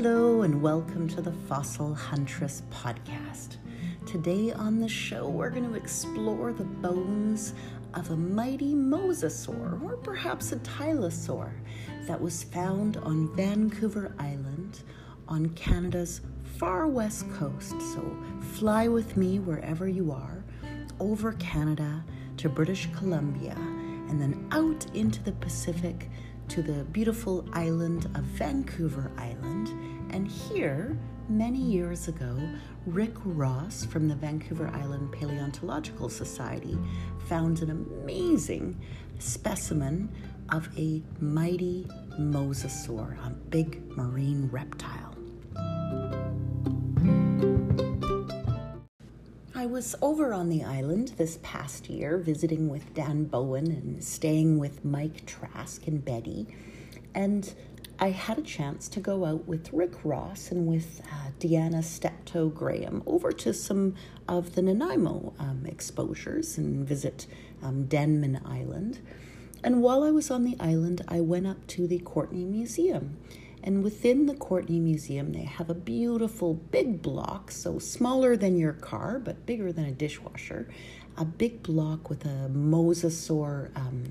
Hello, and welcome to the Fossil Huntress podcast. Today on the show, we're going to explore the bones of a mighty mosasaur, or perhaps a tylosaur, that was found on Vancouver Island on Canada's far west coast. So fly with me wherever you are, over Canada to British Columbia, and then out into the Pacific to the beautiful island of Vancouver Island. And here, many years ago, Rick Ross from the Vancouver Island Paleontological Society found an amazing specimen of a mighty mosasaur, a big marine reptile. Was over on the island this past year visiting with Dan Bowen and staying with Mike Trask and Betty, and I had a chance to go out with Rick Ross and with uh, Deanna Steptoe Graham over to some of the Nanaimo um, exposures and visit um, Denman Island. And while I was on the island, I went up to the Courtenay Museum. And within the Courtenay Museum, they have a beautiful big block, so smaller than your car, but bigger than a dishwasher. A big block with a mosasaur um,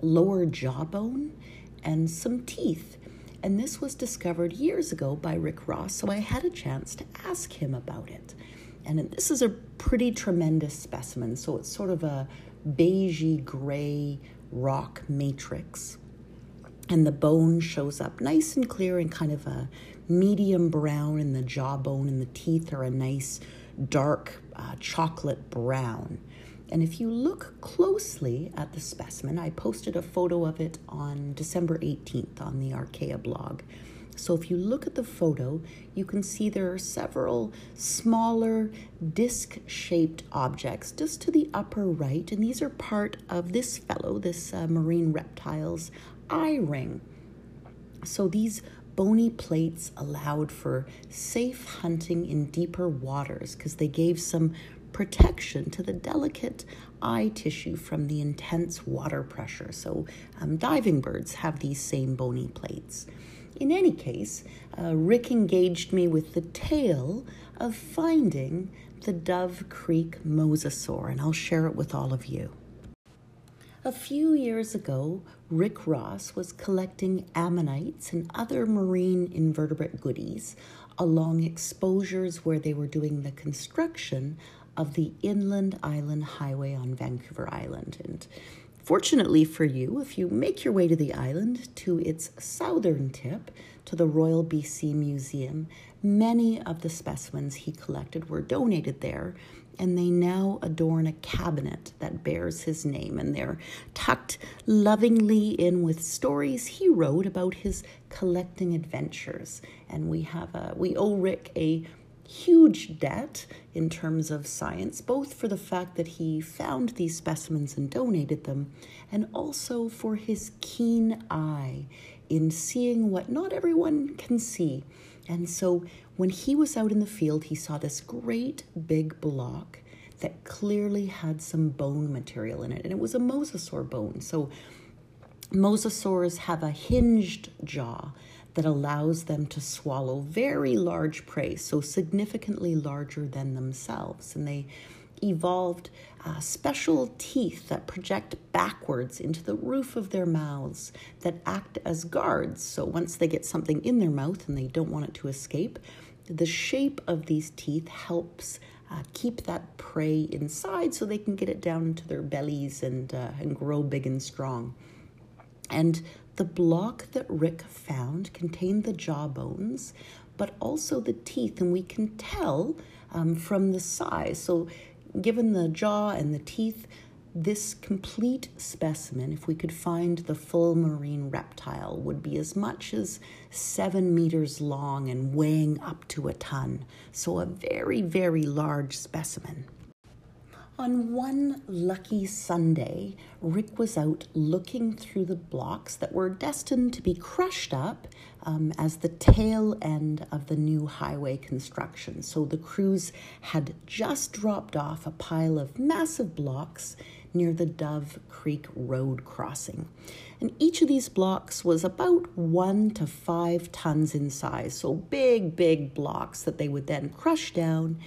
lower jawbone and some teeth. And this was discovered years ago by Rick Ross, so I had a chance to ask him about it. And this is a pretty tremendous specimen, so it's sort of a beigey gray rock matrix. And the bone shows up nice and clear and kind of a medium brown, and the jawbone and the teeth are a nice dark uh, chocolate brown. And if you look closely at the specimen, I posted a photo of it on December 18th on the Archaea blog. So if you look at the photo, you can see there are several smaller disc shaped objects just to the upper right, and these are part of this fellow, this uh, marine reptile's eye ring. So these bony plates allowed for safe hunting in deeper waters because they gave some protection to the delicate eye tissue from the intense water pressure. So, um, diving birds have these same bony plates. In any case, uh, Rick engaged me with the tale of finding the Dove Creek mosasaur, and I'll share it with all of you. A few years ago, Rick Ross was collecting ammonites and other marine invertebrate goodies along exposures where they were doing the construction of the Inland Island Highway on Vancouver Island. And fortunately for you, if you make your way to the island to its southern tip, to the Royal BC Museum, many of the specimens he collected were donated there, and they now adorn a cabinet that bears his name, and they're tucked lovingly in with stories he wrote about his collecting adventures. And we have a we owe Rick a huge debt in terms of science, both for the fact that he found these specimens and donated them, and also for his keen eye in seeing what not everyone can see. And so when he was out in the field, he saw this great big block that clearly had some bone material in it, and it was a mosasaur bone. So mosasaurs have a hinged jaw that allows them to swallow very large prey, so significantly larger than themselves. And they evolved uh, special teeth that project backwards into the roof of their mouths that act as guards. So once they get something in their mouth and they don't want it to escape, the shape of these teeth helps uh, keep that prey inside so they can get it down into their bellies and, uh, and grow big and strong. And the block that Rick found contained the jaw bones, but also the teeth, and we can tell um, from the size. So, given the jaw and the teeth, this complete specimen, if we could find the full marine reptile, would be as much as seven meters long and weighing up to a ton. So, a very, very large specimen. On one lucky Sunday, Rick was out looking through the blocks that were destined to be crushed up um, as the tail end of the new highway construction. So the crews had just dropped off a pile of massive blocks near the Dove Creek Road crossing. And each of these blocks was about one to five tons in size, so big, big blocks that they would then crush down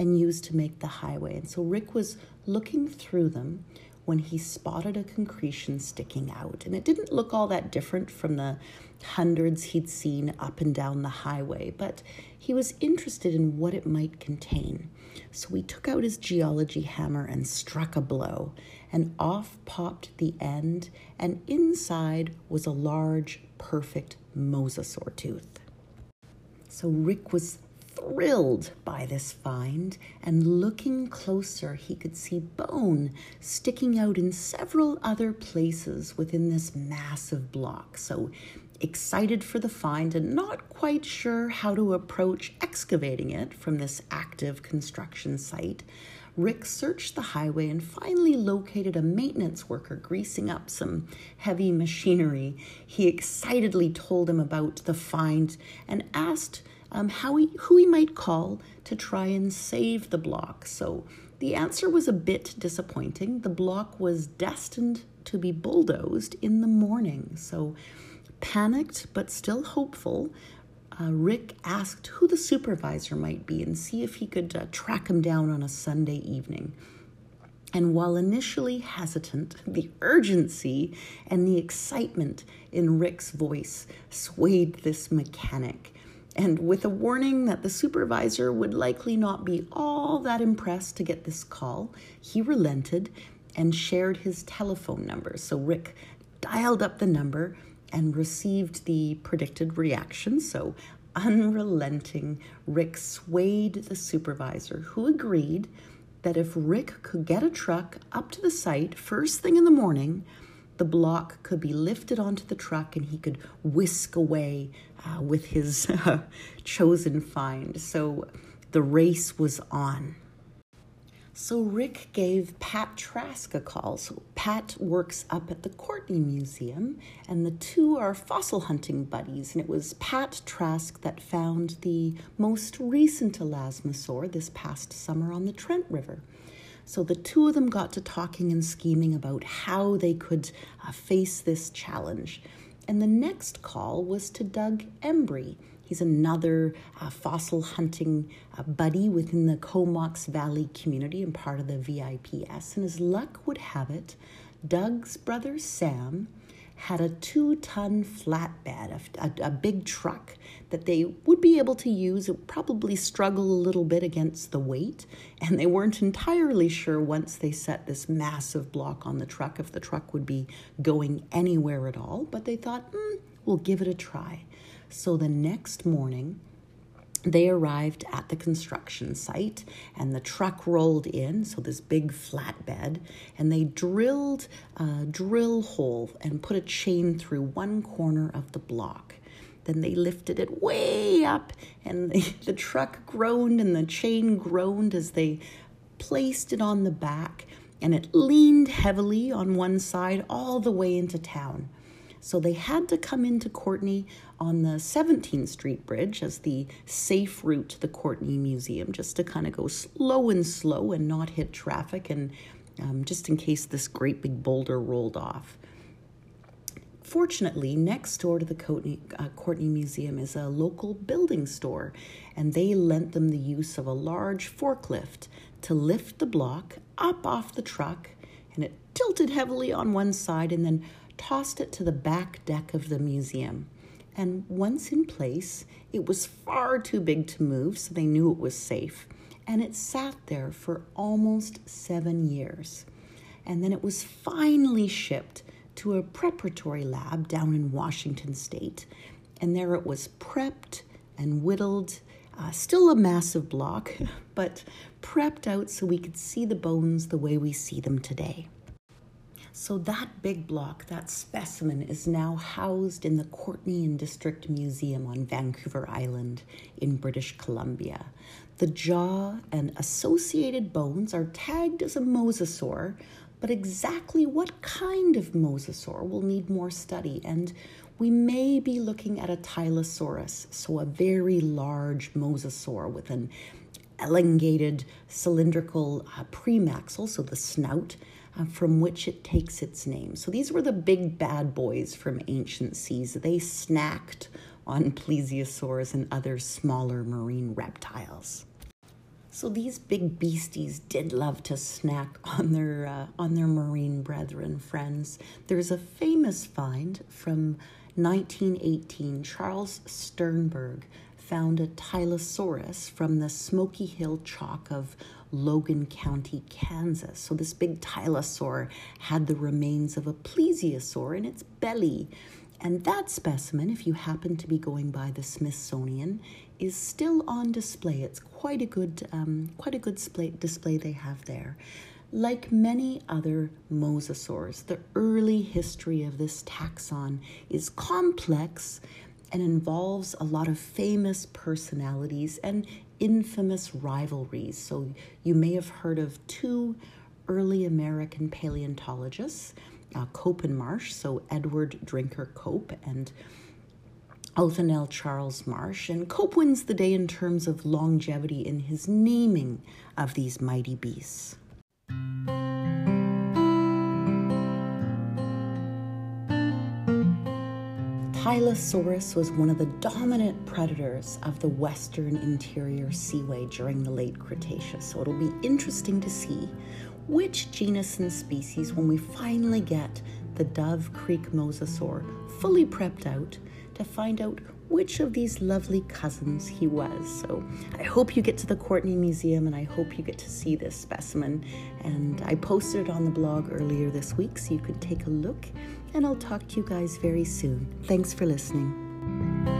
and used to make the highway. And so Rick was looking through them when he spotted a concretion sticking out. And it didn't look all that different from the hundreds he'd seen up and down the highway, but he was interested in what it might contain. So he took out his geology hammer and struck a blow, and off popped the end, and inside was a large, perfect mosasaur tooth. So Rick was thrilled by this find, and looking closer, he could see bone sticking out in several other places within this massive block. So, excited for the find and not quite sure how to approach excavating it from this active construction site, Rick searched the highway and finally located a maintenance worker greasing up some heavy machinery. He excitedly told him about the find and asked um, how he, who he might call to try and save the block. So the answer was a bit disappointing. The block was destined to be bulldozed in the morning. So, panicked but still hopeful, uh, Rick asked who the supervisor might be and see if he could uh, track him down on a Sunday evening. And while initially hesitant, the urgency and the excitement in Rick's voice swayed this mechanic and with a warning that the supervisor would likely not be all that impressed to get this call, he relented and shared his telephone number. So Rick dialed up the number and received the predicted reaction. So, unrelenting, Rick swayed the supervisor, who agreed that if Rick could get a truck up to the site first thing in the morning, the block could be lifted onto the truck and he could whisk away uh, with his uh, chosen find. So the race was on. So Rick gave Pat Trask a call. So Pat works up at the Courtenay Museum, and the two are fossil hunting buddies. And it was Pat Trask that found the most recent elasmosaur this past summer on the Trent River. So the two of them got to talking and scheming about how they could uh, face this challenge. And the next call was to Doug Embry. He's another uh, fossil hunting uh, buddy within the Comox Valley community and part of the VIPS. And as luck would have it, Doug's brother Sam had a two ton flatbed, a, a, a, big truck that they would be able to use. It would probably struggle a little bit against the weight, and they weren't entirely sure once they set this massive block on the truck if the truck would be going anywhere at all. But they thought, mm, we'll give it a try. So the next morning, they arrived at the construction site and the truck rolled in so this big flatbed and they drilled a drill hole and put a chain through one corner of the block. Then they lifted it way up and the, the truck groaned and the chain groaned as they placed it on the back and it leaned heavily on one side all the way into town so they had to come into Courtenay on the 17th Street Bridge as the safe route to the Courtenay Museum, just to kind of go slow and slow and not hit traffic, and um, just in case this great big boulder rolled off. Fortunately, next door to the Courtenay, uh, Courtenay Museum is a local building store, and they lent them the use of a large forklift to lift the block up off the truck, and it tilted heavily on one side and then tossed it to the back deck of the museum. And once in place, it was far too big to move, so they knew it was safe. And it sat there for almost seven years. And then it was finally shipped to a preparatory lab down in Washington state. And there it was prepped and whittled, uh, still a massive block, but prepped out so we could see the bones the way we see them today. So that big block, that specimen, is now housed in the Courtenay and District Museum on Vancouver Island in British Columbia. The jaw and associated bones are tagged as a mosasaur, but exactly what kind of mosasaur will need more study, and we may be looking at a Tylosaurus, so a very large mosasaur with an elongated cylindrical uh, so the snout, uh, from which it takes its name. So these were the big bad boys from ancient seas. They snacked on plesiosaurs and other smaller marine reptiles. So these big beasties did love to snack on their uh, on their marine brethren friends. There's a famous find from 1918. Charles Sternberg found a Tylosaurus from the Smoky Hill chalk of Logan County, Kansas. So this big Tylosaur had the remains of a plesiosaur in its belly. And that specimen, if you happen to be going by the Smithsonian, is still on display. It's quite a good, um, quite a good display, display they have there. Like many other mosasaurs, the early history of this taxon is complex and involves a lot of famous personalities and infamous rivalries. So you may have heard of two early American paleontologists, uh, Cope and Marsh, so Edward Drinker Cope and Othniel Charles Marsh. And Cope wins the day in terms of longevity in his naming of these mighty beasts. Tylosaurus was one of the dominant predators of the western interior seaway during the late Cretaceous. So it'll be interesting to see which genus and species, when we finally get the Dove Creek mosasaur fully prepped out, to find out which of these lovely cousins he was. So I hope you get to the Courtenay Museum and I hope you get to see this specimen. And I posted it on the blog earlier this week so you could take a look. And I'll talk to you guys very soon. Thanks for listening.